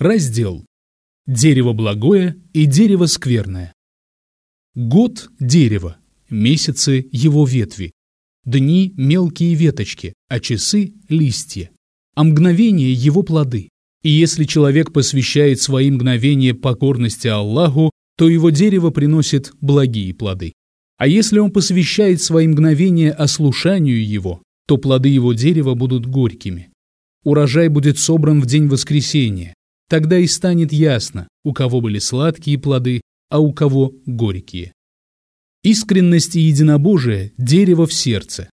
Раздел. Дерево благое и дерево скверное. Год – дерево, месяцы – его ветви, дни – мелкие веточки, а часы – листья, а мгновение – его плоды. И если человек посвящает свои мгновения покорности Аллаху, то его дерево приносит благие плоды. А если он посвящает свои мгновения ослушанию его, то плоды его дерева будут горькими. Урожай будет собран в день воскресения, Тогда и станет ясно, у кого были сладкие плоды, а у кого горькие. Искренность и единобожие – дерево в сердце.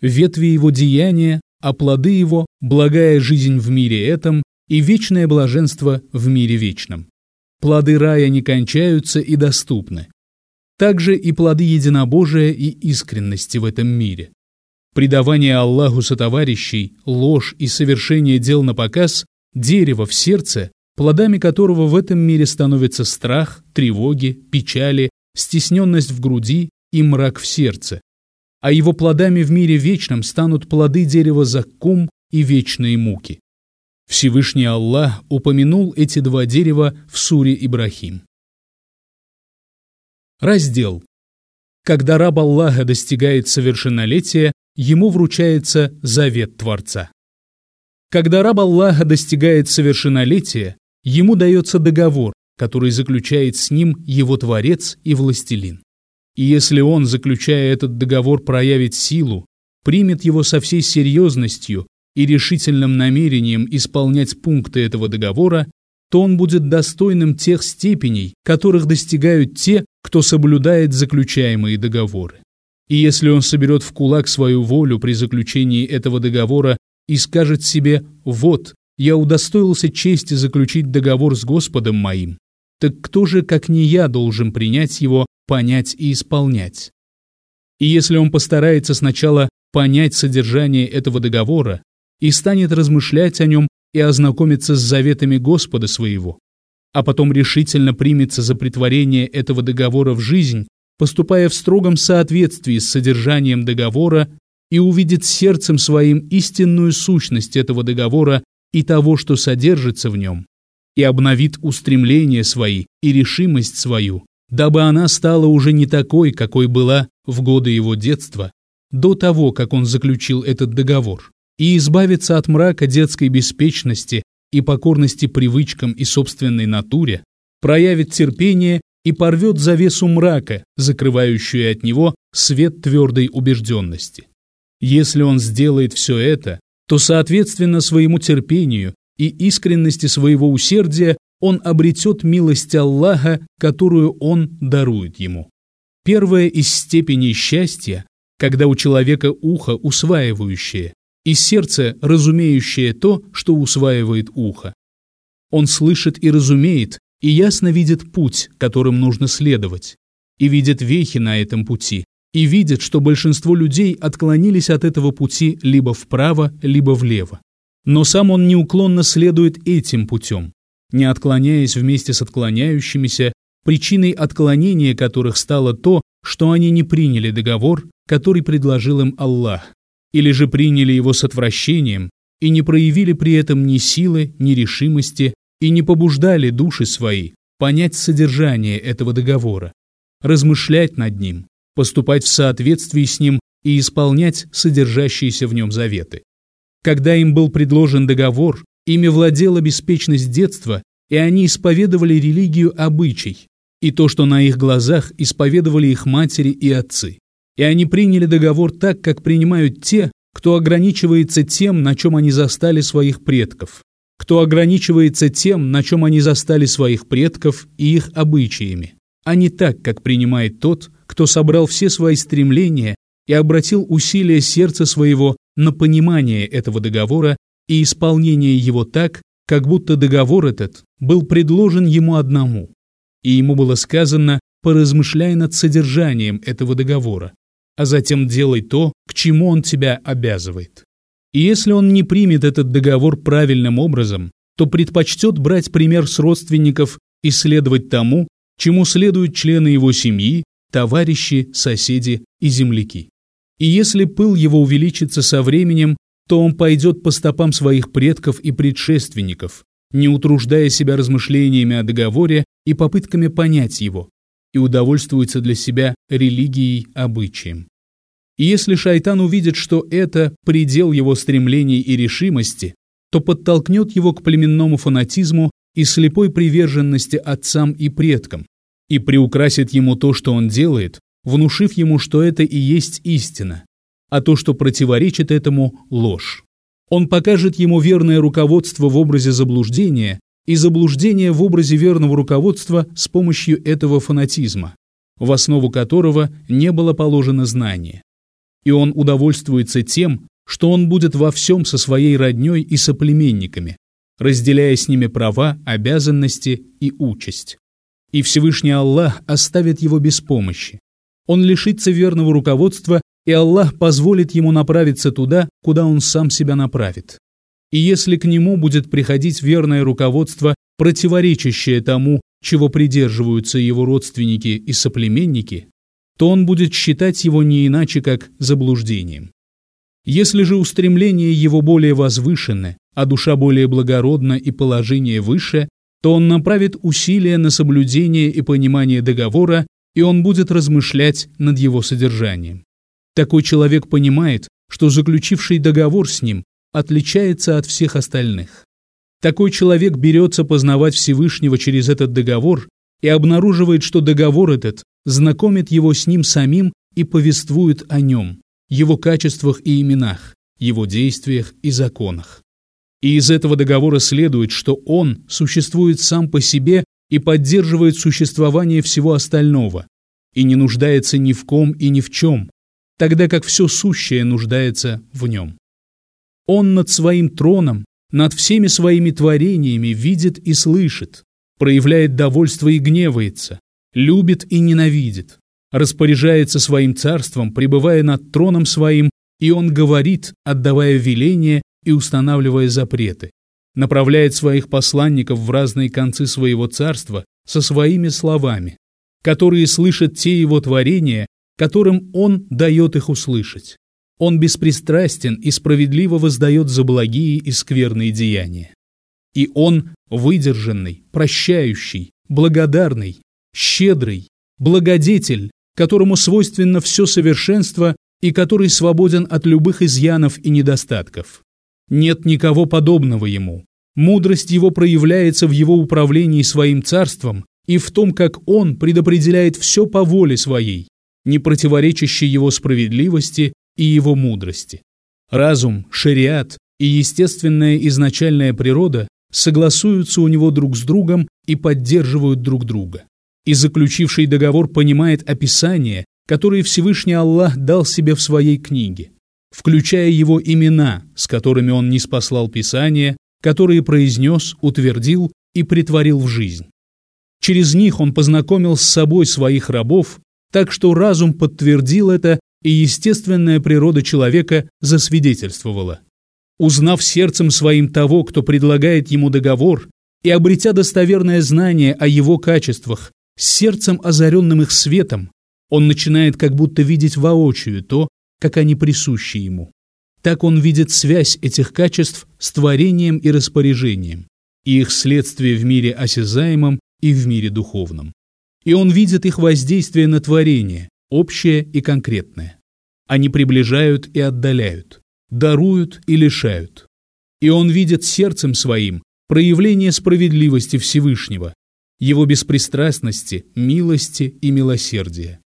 Ветви его деяния, а плоды его – благая жизнь в мире этом и вечное блаженство в мире вечном. Плоды рая не кончаются и доступны. Также и плоды единобожия и искренности в этом мире. Предавание Аллаху сотоварищей, ложь и совершение дел на показ – дерево в сердце, плодами которого в этом мире становится страх, тревоги, печали, стесненность в груди и мрак в сердце. А его плодами в мире вечном станут плоды дерева заккум и вечные муки. Всевышний Аллах упомянул эти два дерева в суре Ибрахим. Раздел. Когда раб Аллаха достигает совершеннолетия, ему вручается завет Творца. Когда раб Аллаха достигает совершеннолетия, Ему дается договор, который заключает с ним его Творец и Властелин. И если он, заключая этот договор, проявит силу, примет его со всей серьезностью и решительным намерением исполнять пункты этого договора, то он будет достойным тех степеней, которых достигают те, кто соблюдает заключаемые договоры. И если он соберет в кулак свою волю при заключении этого договора и скажет себе «Вот, я удостоился чести заключить договор с Господом моим, так кто же, как не я, должен принять его, понять и исполнять? И если он постарается сначала понять содержание этого договора и станет размышлять о нем и ознакомиться с заветами Господа своего, а потом решительно примется за притворение этого договора в жизнь, поступая в строгом соответствии с содержанием договора и увидит сердцем своим истинную сущность этого договора и того, что содержится в нем, и обновит устремления свои и решимость свою, дабы она стала уже не такой, какой была в годы его детства, до того, как он заключил этот договор, и избавиться от мрака детской беспечности и покорности привычкам и собственной натуре, проявит терпение и порвет завесу мрака, закрывающую от него свет твердой убежденности. Если он сделает все это, то, соответственно, своему терпению и искренности своего усердия он обретет милость Аллаха, которую он дарует ему. Первая из степеней счастья, когда у человека ухо усваивающее и сердце разумеющее то, что усваивает ухо. Он слышит и разумеет, и ясно видит путь, которым нужно следовать, и видит вехи на этом пути, и видит, что большинство людей отклонились от этого пути либо вправо, либо влево. Но сам он неуклонно следует этим путем, не отклоняясь вместе с отклоняющимися, причиной отклонения которых стало то, что они не приняли договор, который предложил им Аллах, или же приняли его с отвращением и не проявили при этом ни силы, ни решимости и не побуждали души свои понять содержание этого договора, размышлять над ним, поступать в соответствии с ним и исполнять содержащиеся в нем заветы. Когда им был предложен договор, ими владела беспечность детства, и они исповедовали религию обычай, и то, что на их глазах исповедовали их матери и отцы. И они приняли договор так, как принимают те, кто ограничивается тем, на чем они застали своих предков, кто ограничивается тем, на чем они застали своих предков и их обычаями, а не так, как принимает тот, кто собрал все свои стремления и обратил усилия сердца своего на понимание этого договора и исполнение его так, как будто договор этот был предложен ему одному, и ему было сказано «поразмышляй над содержанием этого договора, а затем делай то, к чему он тебя обязывает». И если он не примет этот договор правильным образом, то предпочтет брать пример с родственников и следовать тому, чему следуют члены его семьи товарищи, соседи и земляки. И если пыл его увеличится со временем, то он пойдет по стопам своих предков и предшественников, не утруждая себя размышлениями о договоре и попытками понять его, и удовольствуется для себя религией, обычаем. И если шайтан увидит, что это предел его стремлений и решимости, то подтолкнет его к племенному фанатизму и слепой приверженности отцам и предкам, и приукрасит ему то, что он делает, внушив ему, что это и есть истина, а то, что противоречит этому – ложь. Он покажет ему верное руководство в образе заблуждения и заблуждение в образе верного руководства с помощью этого фанатизма, в основу которого не было положено знание. И он удовольствуется тем, что он будет во всем со своей роднёй и соплеменниками, разделяя с ними права, обязанности и участь. И Всевышний Аллах оставит его без помощи. Он лишится верного руководства, и Аллах позволит ему направиться туда, куда он сам себя направит. И если к нему будет приходить верное руководство, противоречащее тому, чего придерживаются его родственники и соплеменники, то он будет считать его не иначе, как заблуждением. Если же устремление его более возвышенное, а душа более благородна и положение выше, то он направит усилия на соблюдение и понимание договора, и он будет размышлять над его содержанием. Такой человек понимает, что заключивший договор с ним отличается от всех остальных. Такой человек берется познавать Всевышнего через этот договор и обнаруживает, что договор этот знакомит его с ним самим и повествует о нем, его качествах и именах, его действиях и законах. И из этого договора следует, что он существует сам по себе и поддерживает существование всего остального, и не нуждается ни в ком и ни в чем, тогда как все сущее нуждается в нем. Он над своим троном, над всеми своими творениями видит и слышит, проявляет довольство и гневается, любит и ненавидит, распоряжается своим царством, пребывая над троном своим, и он говорит, отдавая веления и устанавливая запреты, направляет своих посланников в разные концы своего царства со своими словами, которые слышат те его творения, которым он дает их услышать. Он беспристрастен и справедливо воздает за благие и скверные деяния. И он выдержанный, прощающий, благодарный, щедрый, благодетель, которому свойственно все совершенство и который свободен от любых изъянов и недостатков. Нет никого подобного ему. Мудрость его проявляется в его управлении своим царством и в том, как он предопределяет все по воле своей, не противоречащей его справедливости и его мудрости. Разум, шариат и естественная изначальная природа согласуются у него друг с другом и поддерживают друг друга. И заключивший договор понимает описание, которое Всевышний Аллах дал себе в своей книге, включая его имена, с которыми он не спаслал Писание, которые произнес, утвердил и притворил в жизнь. Через них он познакомил с собой своих рабов, так что разум подтвердил это, и естественная природа человека засвидетельствовала. Узнав сердцем своим того, кто предлагает ему договор, и обретя достоверное знание о его качествах, сердцем, озаренным их светом, он начинает как будто видеть воочию то, как они присущи ему. Так он видит связь этих качеств с творением и распоряжением, и их следствие в мире осязаемом и в мире духовном. И он видит их воздействие на творение, общее и конкретное. Они приближают и отдаляют, даруют и лишают. И он видит сердцем своим проявление справедливости Всевышнего, его беспристрастности, милости и милосердия.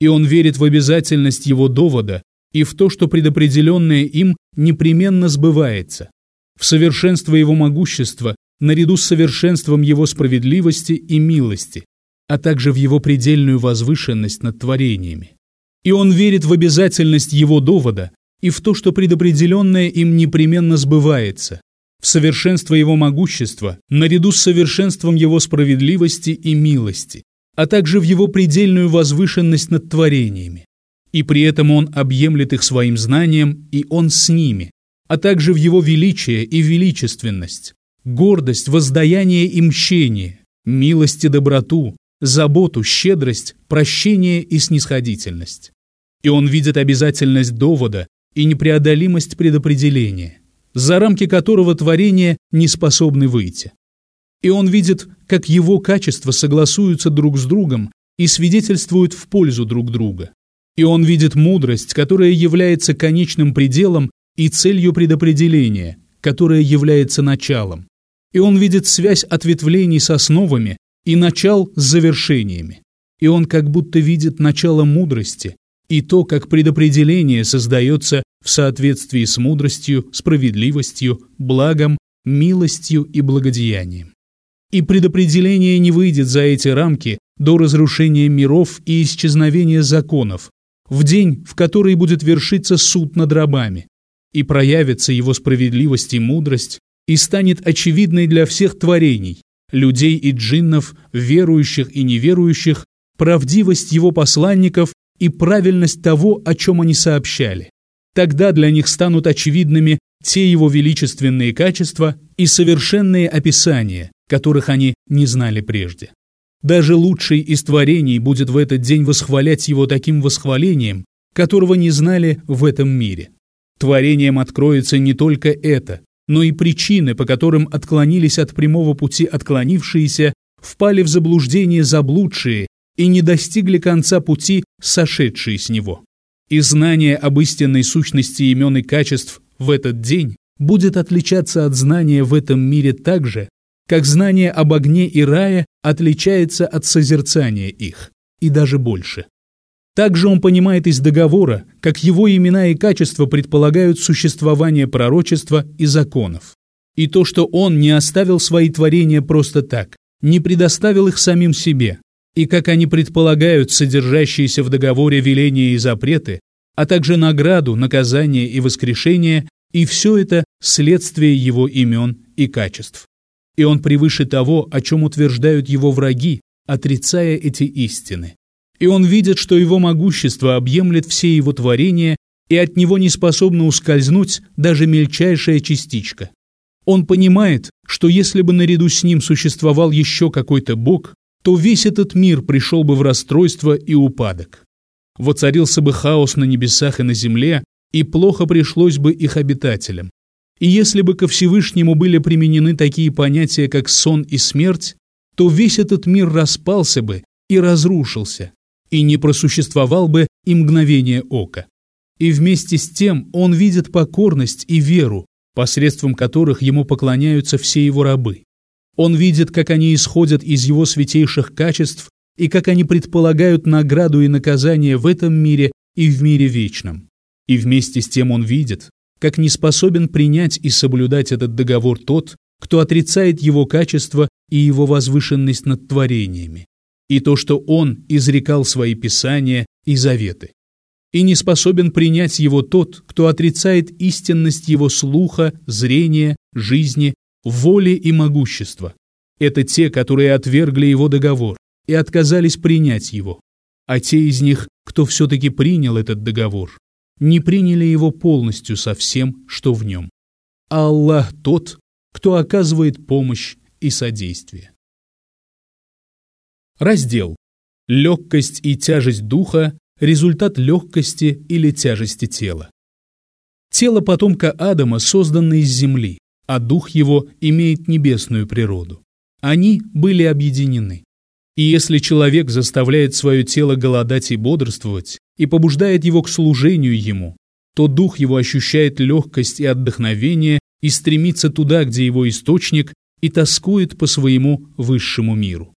И он верит в обязательность его довода и в то, что предопределенное им непременно сбывается, в совершенство его могущества наряду с совершенством его справедливости и милости, а также в его предельную возвышенность над творениями. И он верит в обязательность его довода и в то, что предопределенное им непременно сбывается, в совершенство его могущества, наряду с совершенством его справедливости и милости, а также в его предельную возвышенность над творениями. И при этом он объемлет их своим знанием, и он с ними, а также в его величие и величественность, гордость, воздаяние и мщение, милость и доброту, заботу, щедрость, прощение и снисходительность. И он видит обязательность довода и непреодолимость предопределения, за рамки которого творение не способны выйти. и он видит, как его качества согласуются друг с другом и свидетельствуют в пользу друг друга. И он видит мудрость, которая является конечным пределом и целью предопределения, которая является началом. И он видит связь ответвлений с основами и начал с завершениями. И он как будто видит начало мудрости и то, как предопределение создается в соответствии с мудростью, справедливостью, благом, милостью и благодеянием и предопределение не выйдет за эти рамки до разрушения миров и исчезновения законов, в день, в который будет вершиться суд над рабами, и проявится его справедливость и мудрость, и станет очевидной для всех творений, людей и джиннов, верующих и неверующих, правдивость его посланников и правильность того, о чем они сообщали. Тогда для них станут очевидными те его величественные качества и совершенные описания, которых они не знали прежде. Даже лучший из творений будет в этот день восхвалять его таким восхвалением, которого не знали в этом мире. Творением откроется не только это, но и причины, по которым отклонились от прямого пути отклонившиеся, впали в заблуждение заблудшие и не достигли конца пути, сошедшие с него. И знание об истинной сущности имен и качеств в этот день будет отличаться от знания в этом мире так же, как знание об огне и рае отличается от созерцания их, и даже больше. Также он понимает из договора, как его имена и качества предполагают существование пророчества и законов. И то, что он не оставил свои творения просто так, не предоставил их самим себе, и как они предполагают содержащиеся в договоре веления и запреты, а также награду, наказание и воскрешение, и все это следствие его имен и качеств и он превыше того, о чем утверждают его враги, отрицая эти истины. И он видит, что его могущество объемлет все его творения, и от него не способна ускользнуть даже мельчайшая частичка. Он понимает, что если бы наряду с ним существовал еще какой-то бог, то весь этот мир пришел бы в расстройство и упадок. Воцарился бы хаос на небесах и на земле, и плохо пришлось бы их обитателям. И если бы ко Всевышнему были применены такие понятия, как сон и смерть, то весь этот мир распался бы и разрушился, и не просуществовал бы и мгновение ока. И вместе с тем он видит покорность и веру, посредством которых ему поклоняются все его рабы. Он видит, как они исходят из его святейших качеств и как они предполагают награду и наказание в этом мире и в мире вечном. И вместе с тем он видит, как не способен принять и соблюдать этот договор тот, кто отрицает его качество и его возвышенность над творениями, и то, что он изрекал свои писания и заветы. И не способен принять его тот, кто отрицает истинность его слуха, зрения, жизни, воли и могущества. Это те, которые отвергли его договор и отказались принять его. А те из них, кто все-таки принял этот договор, не приняли его полностью со всем, что в нем. Аллах тот, кто оказывает помощь и содействие. Раздел. Легкость и тяжесть духа – результат легкости или тяжести тела. Тело потомка Адама создано из земли, а дух его имеет небесную природу. Они были объединены. И если человек заставляет свое тело голодать и бодрствовать, и побуждает его к служению ему, то дух его ощущает легкость и отдохновение и стремится туда, где его источник, и тоскует по своему высшему миру.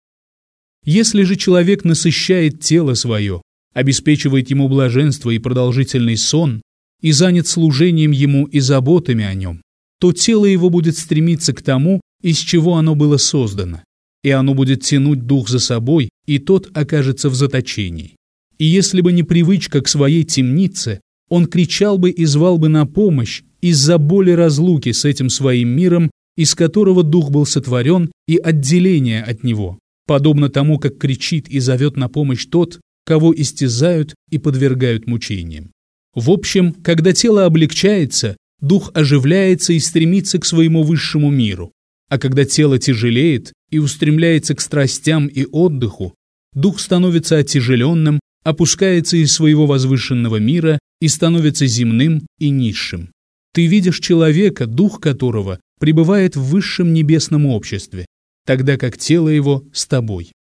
Если же человек насыщает тело свое, обеспечивает ему блаженство и продолжительный сон, и занят служением ему и заботами о нем, то тело его будет стремиться к тому, из чего оно было создано, и оно будет тянуть дух за собой, и тот окажется в заточении. И если бы не привычка к своей темнице, он кричал бы и звал бы на помощь из-за боли разлуки с этим своим миром, из которого дух был сотворен, и отделения от него, подобно тому, как кричит и зовет на помощь тот, кого истязают и подвергают мучениям. В общем, когда тело облегчается, дух оживляется и стремится к своему высшему миру. А когда тело тяжелеет и устремляется к страстям и отдыху, дух становится отяжеленным, опускается из своего возвышенного мира и становится земным и низшим. Ты видишь человека, дух которого пребывает в высшем небесном обществе, тогда как тело его с тобой.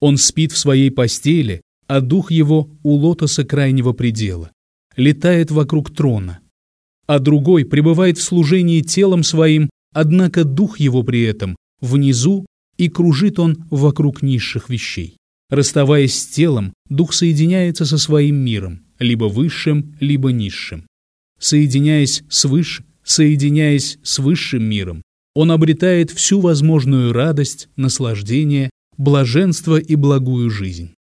Он спит в своей постели, а дух его у лотоса крайнего предела, летает вокруг трона. А другой пребывает в служении телом своим, однако дух его при этом внизу, и кружит он вокруг низших вещей. Расставаясь с телом, дух соединяется со своим миром, либо высшим, либо низшим. Соединяясь с выш, соединяясь с высшим миром, он обретает всю возможную радость, наслаждение, блаженство и благую жизнь.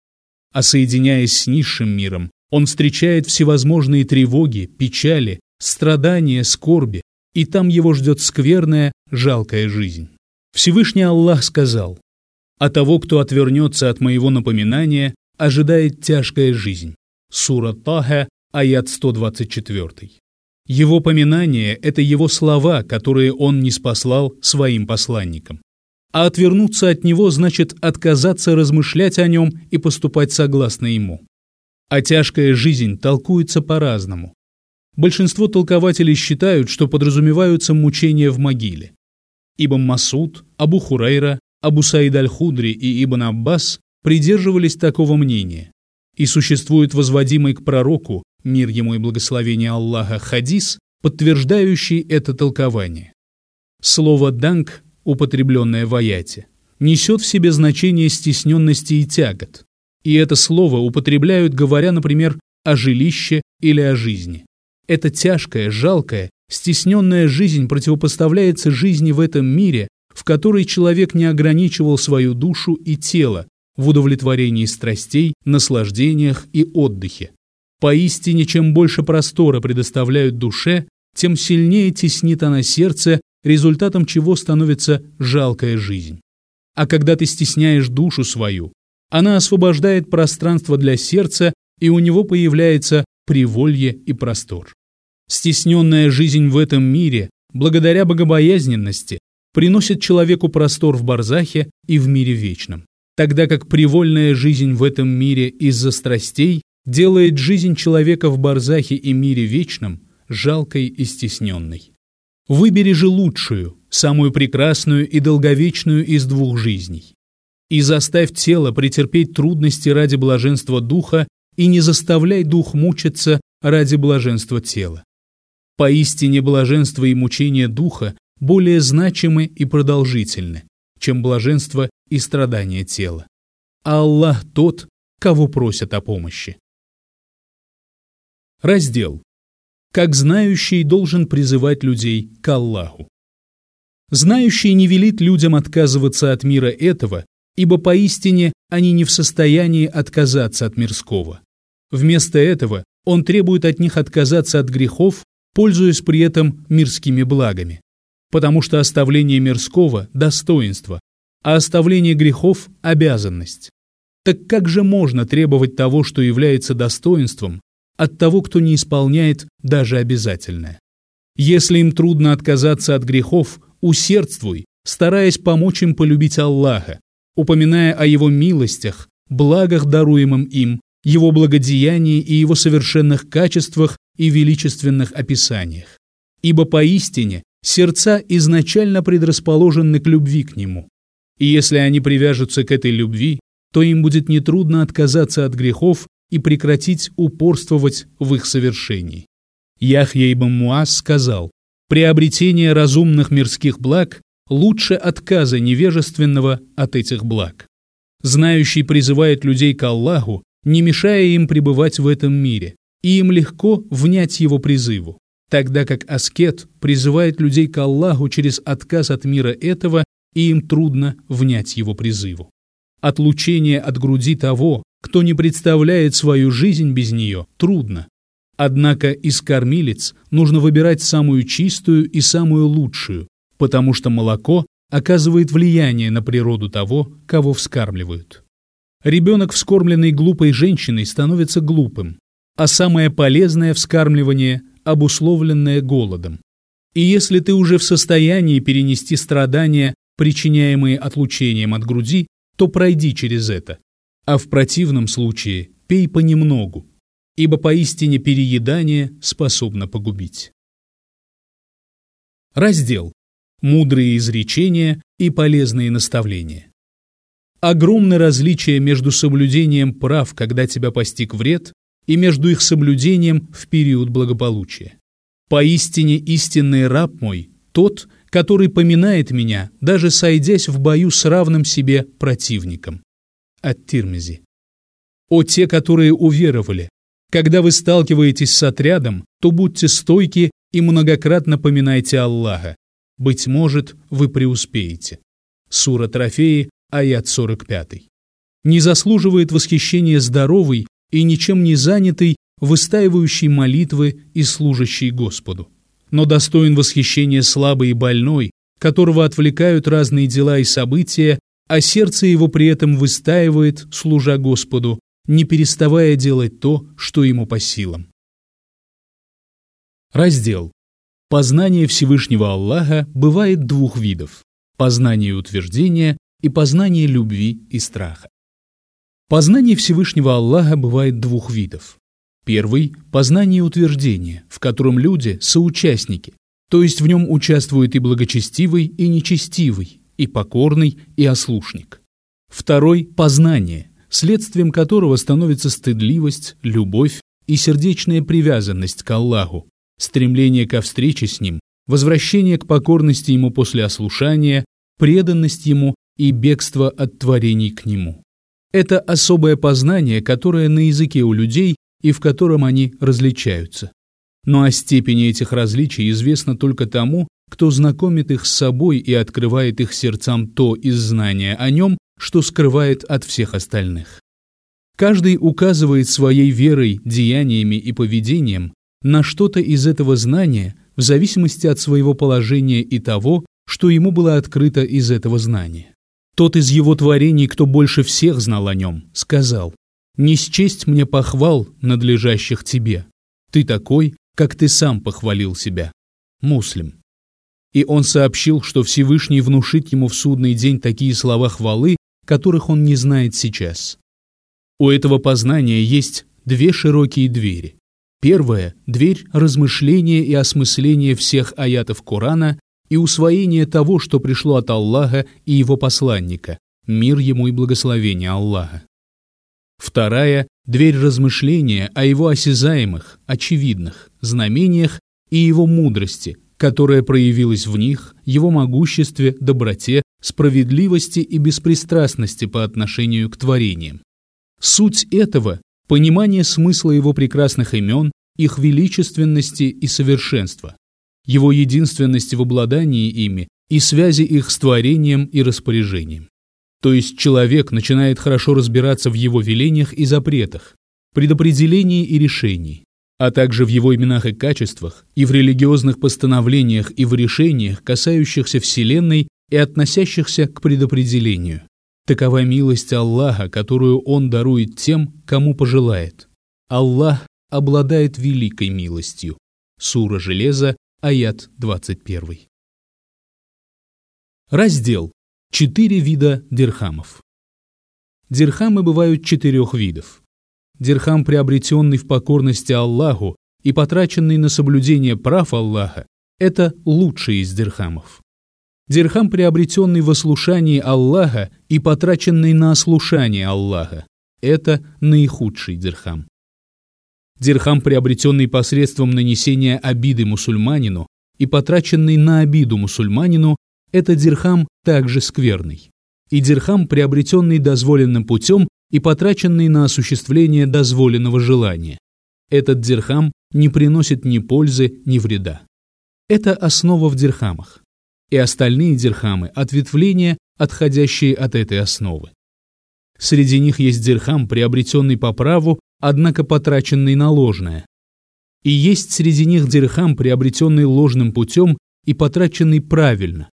А соединяясь с низшим миром, он встречает всевозможные тревоги, печали, страдания, скорби, и там его ждет скверная, жалкая жизнь. Всевышний Аллах сказал, «А того, кто отвернется от моего напоминания, ожидает тяжкая жизнь». Сура Таха, аят 124. Его поминание – это его слова, которые он не спаслал своим посланникам. А отвернуться от него значит отказаться размышлять о нем и поступать согласно ему. А тяжкая жизнь толкуется по-разному. Большинство толкователей считают, что подразумеваются мучения в могиле. Ибн Масуд, Абу Хурайра, Абу Саид аль-Худри и Ибн Аббас придерживались такого мнения. И существует возводимый к пророку, мир ему и благословение Аллаха, хадис, подтверждающий это толкование. Слово «данг», употребленное в аяте, несет в себе значение стесненности и тягот. И это слово употребляют, говоря, например, о жилище или о жизни. Это тяжкая, жалкая Стесненная жизнь противопоставляется жизни в этом мире, в которой человек не ограничивал свою душу и тело в удовлетворении страстей, наслаждениях и отдыхе. Поистине, чем больше простора предоставляют душе, тем сильнее теснит она сердце, результатом чего становится жалкая жизнь. А когда ты стесняешь душу свою, она освобождает пространство для сердца, и у него появляется приволье и простор. Стесненная жизнь в этом мире, благодаря богобоязненности, приносит человеку простор в барзахе и в мире вечном, тогда как привольная жизнь в этом мире из-за страстей делает жизнь человека в барзахе и мире вечном жалкой и стесненной. Выбери же лучшую, самую прекрасную и долговечную из двух жизней. И заставь тело претерпеть трудности ради блаженства духа и не заставляй дух мучиться ради блаженства тела. Поистине блаженство и мучение духа более значимы и продолжительны, чем блаженство и страдания тела. Аллах тот, кого просят о помощи. Раздел. Как знающий должен призывать людей к Аллаху. Знающий не велит людям отказываться от мира этого, ибо поистине они не в состоянии отказаться от мирского. Вместо этого он требует от них отказаться от грехов пользуясь при этом мирскими благами. Потому что оставление мирского – достоинство, а оставление грехов – обязанность. Так как же можно требовать того, что является достоинством, от того, кто не исполняет даже обязательное? Если им трудно отказаться от грехов, усердствуй, стараясь помочь им полюбить Аллаха, упоминая о Его милостях, благах, даруемым им, Его благодеянии и Его совершенных качествах и величественных описаниях. Ибо поистине сердца изначально предрасположены к любви к Нему. И если они привяжутся к этой любви, то им будет нетрудно отказаться от грехов и прекратить упорствовать в их совершении. Яхья ибн Муаз сказал, «Приобретение разумных мирских благ лучше отказа невежественного от этих благ». Знающий призывает людей к Аллаху, не мешая им пребывать в этом мире, и им легко внять его призыву, тогда как аскет призывает людей к Аллаху через отказ от мира этого, и им трудно внять его призыву. Отлучение от груди того, кто не представляет свою жизнь без нее, трудно. Однако из кормилец нужно выбирать самую чистую и самую лучшую, потому что молоко оказывает влияние на природу того, кого вскармливают. Ребенок, вскормленный глупой женщиной, становится глупым, а самое полезное вскармливание, обусловленное голодом. И если ты уже в состоянии перенести страдания, причиняемые отлучением от груди, то пройди через это. А в противном случае пей понемногу, ибо поистине переедание способно погубить. Раздел. Мудрые изречения, и полезные наставления. Огромное различие между соблюдением прав, когда тебя постиг вред, и между их соблюдением в период благополучия. Поистине истинный раб мой, тот, который поминает меня, даже сойдясь в бою с равным себе противником. От Тирмизи. О те, которые уверовали, когда вы сталкиваетесь с отрядом, то будьте стойки и многократно поминайте Аллаха. Быть может, вы преуспеете. Сура Трофеи, аят 45. Не заслуживает восхищения здоровый и ничем не занятый, выстаивающий молитвы и служащий Господу но достоин восхищения слабый и больной, которого отвлекают разные дела и события, а сердце его при этом выстаивает, служа Господу, не переставая делать то, что ему по силам. Раздел. Познание Всевышнего Аллаха бывает двух видов – познание утверждения и познание любви и страха. Познание Всевышнего Аллаха бывает двух видов Первый – познание утверждения, в котором люди – соучастники, то есть в нем участвует и благочестивый, и нечестивый, и покорный, и ослушник. Второй – познание, следствием которого становится стыдливость, любовь и сердечная привязанность к Аллаху, стремление ко встрече с Ним, возвращение к покорности Ему после ослушания, преданность Ему и бегство от творений к Нему. Это особое познание, которое на языке у людей и в котором они различаются. Но о степени этих различий известно только тому, кто знакомит их с собой и открывает их сердцам то из знания о нем, что скрывает от всех остальных. Каждый указывает своей верой, деяниями и поведением на что-то из этого знания в зависимости от своего положения и того, что ему было открыто из этого знания. Тот из его творений, кто больше всех знал о нем, сказал не счесть мне похвал, надлежащих тебе. Ты такой, как ты сам похвалил себя. Муслим. И он сообщил, что Всевышний внушит ему в судный день такие слова хвалы, которых он не знает сейчас. У этого познания есть две широкие двери. Первая – дверь размышления и осмысления всех аятов Корана и усвоения того, что пришло от Аллаха и его посланника, мир ему и благословение Аллаха. Вторая – дверь размышления о его осязаемых, очевидных, знамениях и его мудрости, которая проявилась в них, его могуществе, доброте, справедливости и беспристрастности по отношению к творениям. Суть этого – понимание смысла его прекрасных имен, их величественности и совершенства, его единственности в обладании ими и связи их с творением и распоряжением. То есть человек начинает хорошо разбираться в его велениях и запретах, предопределении и решении, а также в его именах и качествах, и в религиозных постановлениях и в решениях, касающихся Вселенной и относящихся к предопределению. Такова милость Аллаха, которую Он дарует тем, кому пожелает. Аллах обладает великой милостью. Сура Железа, аят 21. Раздел Четыре вида дирхамов. Дирхамы бывают четырех видов. Дирхам, приобретенный в покорности Аллаху и потраченный на соблюдение прав Аллаха, это лучший из дирхамов. Дирхам, приобретенный в ослушании Аллаха и потраченный на ослушание Аллаха, это наихудший дирхам. Дирхам, приобретенный посредством нанесения обиды мусульманину и потраченный на обиду мусульманину, это дирхам также скверный. И дирхам, приобретенный дозволенным путем и потраченный на осуществление дозволенного желания. Этот дирхам не приносит ни пользы, ни вреда. Это основа в дирхамах. И остальные дирхамы – ответвления, отходящие от этой основы. Среди них есть дирхам, приобретенный по праву, однако потраченный на ложное. И есть среди них дирхам, приобретенный ложным путем и потраченный правильно,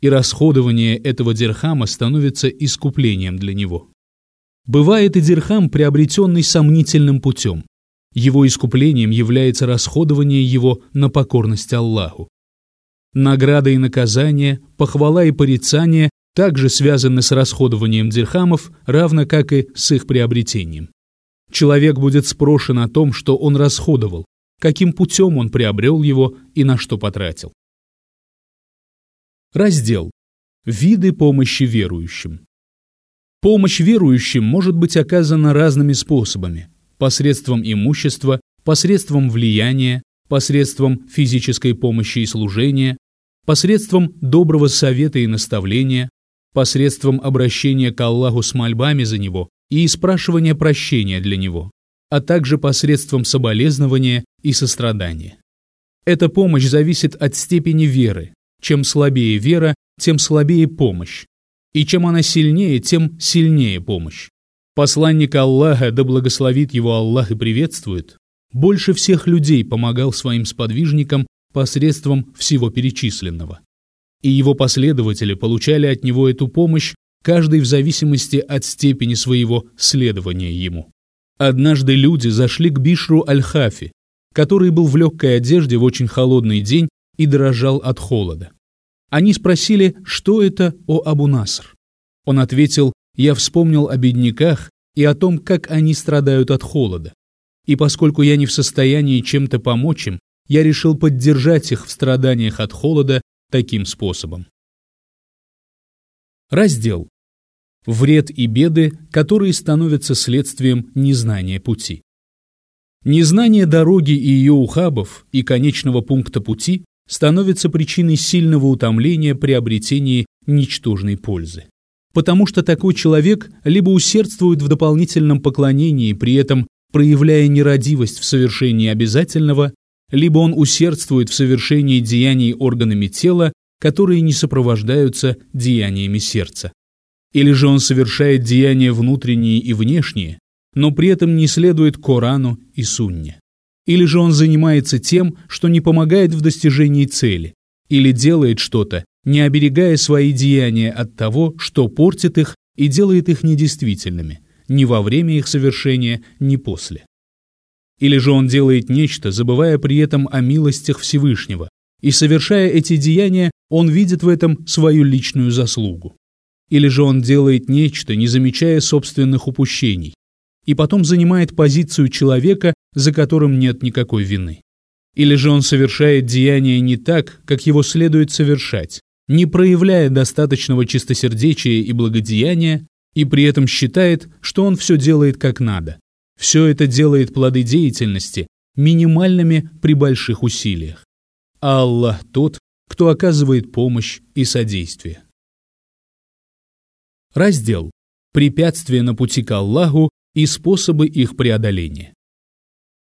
и расходование этого дирхама становится искуплением для него. Бывает и дирхам, приобретенный сомнительным путем. Его искуплением является расходование его на покорность Аллаху. Награда и наказание, похвала и порицание также связаны с расходованием дирхамов, равно как и с их приобретением. Человек будет спрошен о том, что он расходовал, каким путем он приобрел его и на что потратил. Раздел. Виды помощи верующим. Помощь верующим может быть оказана разными способами – посредством имущества, посредством влияния, посредством физической помощи и служения, посредством доброго совета и наставления, посредством обращения к Аллаху с мольбами за него и спрашивания прощения для него, а также посредством соболезнования и сострадания. Эта помощь зависит от степени веры. Чем слабее вера, тем слабее помощь. И чем она сильнее, тем сильнее помощь. Посланник Аллаха, да благословит его Аллах и приветствует, больше всех людей помогал своим сподвижникам посредством всего перечисленного. И его последователи получали от него эту помощь, каждый в зависимости от степени своего следования ему. Однажды люди зашли к Бишру Аль-Хафи, который был в легкой одежде в очень холодный день и дрожал от холода. Они спросили, что это, о Абу Наср. Он ответил, я вспомнил о бедняках и о том, как они страдают от холода. И поскольку я не в состоянии чем-то помочь им, я решил поддержать их в страданиях от холода таким способом. Раздел. Вред и беды, которые становятся следствием незнания пути. Незнание дороги и ее ухабов и конечного пункта пути становится причиной сильного утомления при обретении ничтожной пользы. Потому что такой человек либо усердствует в дополнительном поклонении, при этом проявляя нерадивость в совершении обязательного, либо он усердствует в совершении деяний органами тела, которые не сопровождаются деяниями сердца. Или же он совершает деяния внутренние и внешние, но при этом не следует Корану и Сунне. Или же он занимается тем, что не помогает в достижении цели, или делает что-то, не оберегая свои деяния от того, что портит их и делает их недействительными, ни во время их совершения, ни после. Или же он делает нечто, забывая при этом о милостях Всевышнего, и совершая эти деяния, он видит в этом свою личную заслугу. Или же он делает нечто, не замечая собственных упущений, и потом занимает позицию человека, за которым нет никакой вины. Или же он совершает деяние не так, как его следует совершать, не проявляя достаточного чистосердечия и благодеяния, и при этом считает, что он все делает как надо. Все это делает плоды деятельности минимальными при больших усилиях. Аллах тот, кто оказывает помощь и содействие. Раздел «Препятствия на пути к Аллаху и способы их преодоления».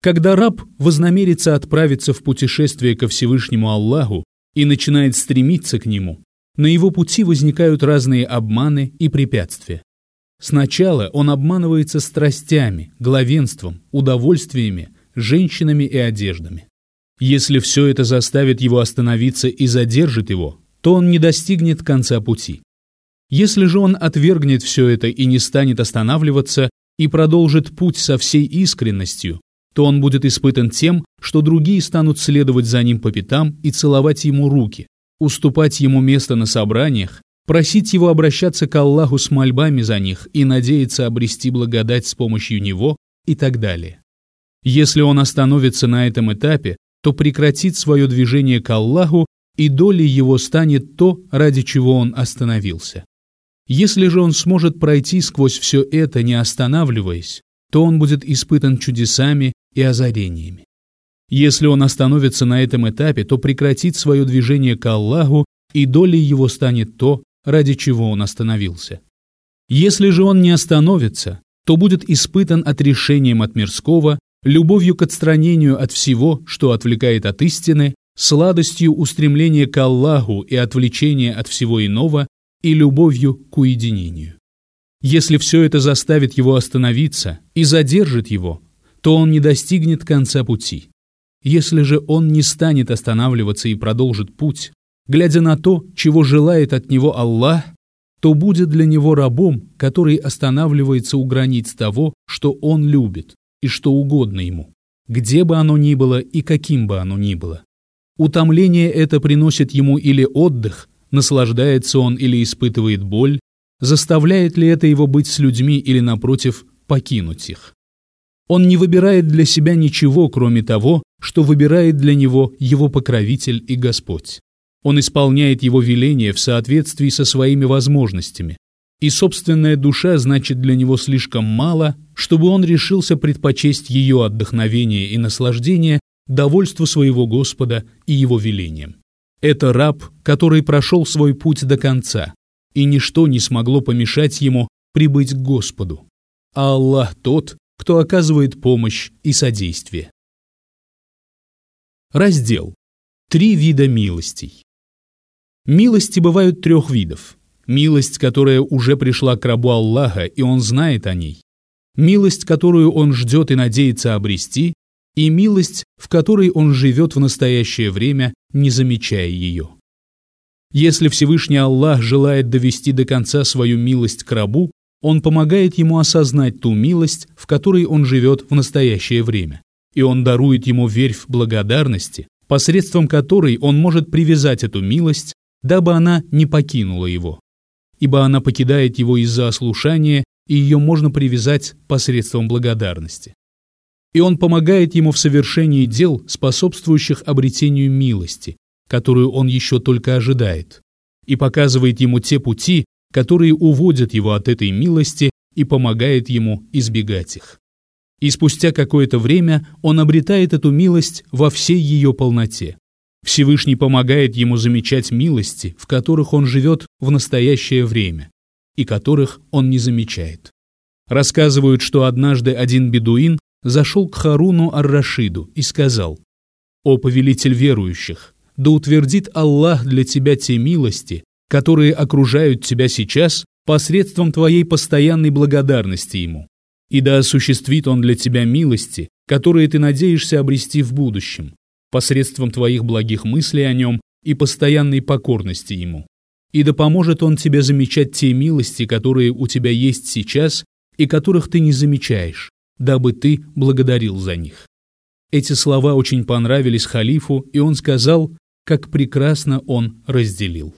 Когда раб вознамерится отправиться в путешествие ко Всевышнему Аллаху и начинает стремиться к Нему, на его пути возникают разные обманы и препятствия. Сначала он обманывается страстями, главенством, удовольствиями, женщинами и одеждами. Если все это заставит его остановиться и задержит его, то он не достигнет конца пути. Если же он отвергнет все это и не станет останавливаться и продолжит путь со всей искренностью, то он будет испытан тем, что другие станут следовать за ним по пятам и целовать ему руки, уступать ему место на собраниях, просить его обращаться к Аллаху с мольбами за них и надеяться обрести благодать с помощью него и так далее. Если он остановится на этом этапе, то прекратит свое движение к Аллаху, и долей его станет то, ради чего он остановился. Если же он сможет пройти сквозь все это, не останавливаясь, то он будет испытан чудесами и озарениями. Если он остановится на этом этапе, то прекратит свое движение к Аллаху, и долей его станет то, ради чего он остановился. Если же он не остановится, то будет испытан отрешением от мирского, любовью к отстранению от всего, что отвлекает от истины, сладостью устремления к Аллаху и отвлечения от всего иного и любовью к уединению. Если все это заставит его остановиться и задержит его, то он не достигнет конца пути. Если же он не станет останавливаться и продолжит путь, глядя на то, чего желает от него Аллах, то будет для него рабом, который останавливается у границ того, что он любит и что угодно ему, где бы оно ни было и каким бы оно ни было. Утомление это приносит ему или отдых, наслаждается он или испытывает боль, заставляет ли это его быть с людьми или, напротив, покинуть их. Он не выбирает для себя ничего, кроме того, что выбирает для него его покровитель и Господь. Он исполняет его веления в соответствии со своими возможностями, и собственная душа значит для него слишком мало, чтобы он решился предпочесть ее отдохновение и наслаждение довольству своего Господа и его велениям. Это раб, который прошел свой путь до конца, и ничто не смогло помешать ему прибыть к Господу. А Аллах тот, кто оказывает помощь и содействие. Раздел. Три вида милостей. Милости бывают трех видов. Милость, которая уже пришла к рабу Аллаха, и он знает о ней. Милость, которую он ждет и надеется обрести, и милость, в которой он живет в настоящее время, не замечая ее. Если Всевышний Аллах желает довести до конца свою милость к рабу, он помогает ему осознать ту милость, в которой он живет в настоящее время, и он дарует ему верфь благодарности, посредством которой он может привязать эту милость, дабы она не покинула его. Ибо она покидает его из-за ослушания, и ее можно привязать посредством благодарности и он помогает ему в совершении дел, способствующих обретению милости, которую он еще только ожидает, и показывает ему те пути, которые уводят его от этой милости и помогает ему избегать их. И спустя какое-то время он обретает эту милость во всей ее полноте. Всевышний помогает ему замечать милости, в которых он живет в настоящее время, и которых он не замечает. Рассказывают, что однажды один бедуин зашел к Харуну Ар-Рашиду и сказал, «О повелитель верующих, да утвердит Аллах для тебя те милости, которые окружают тебя сейчас посредством твоей постоянной благодарности Ему, и да осуществит Он для тебя милости, которые ты надеешься обрести в будущем, посредством твоих благих мыслей о Нем и постоянной покорности Ему. И да поможет Он тебе замечать те милости, которые у тебя есть сейчас и которых ты не замечаешь, дабы ты благодарил за них. Эти слова очень понравились халифу, и он сказал, как прекрасно он разделил.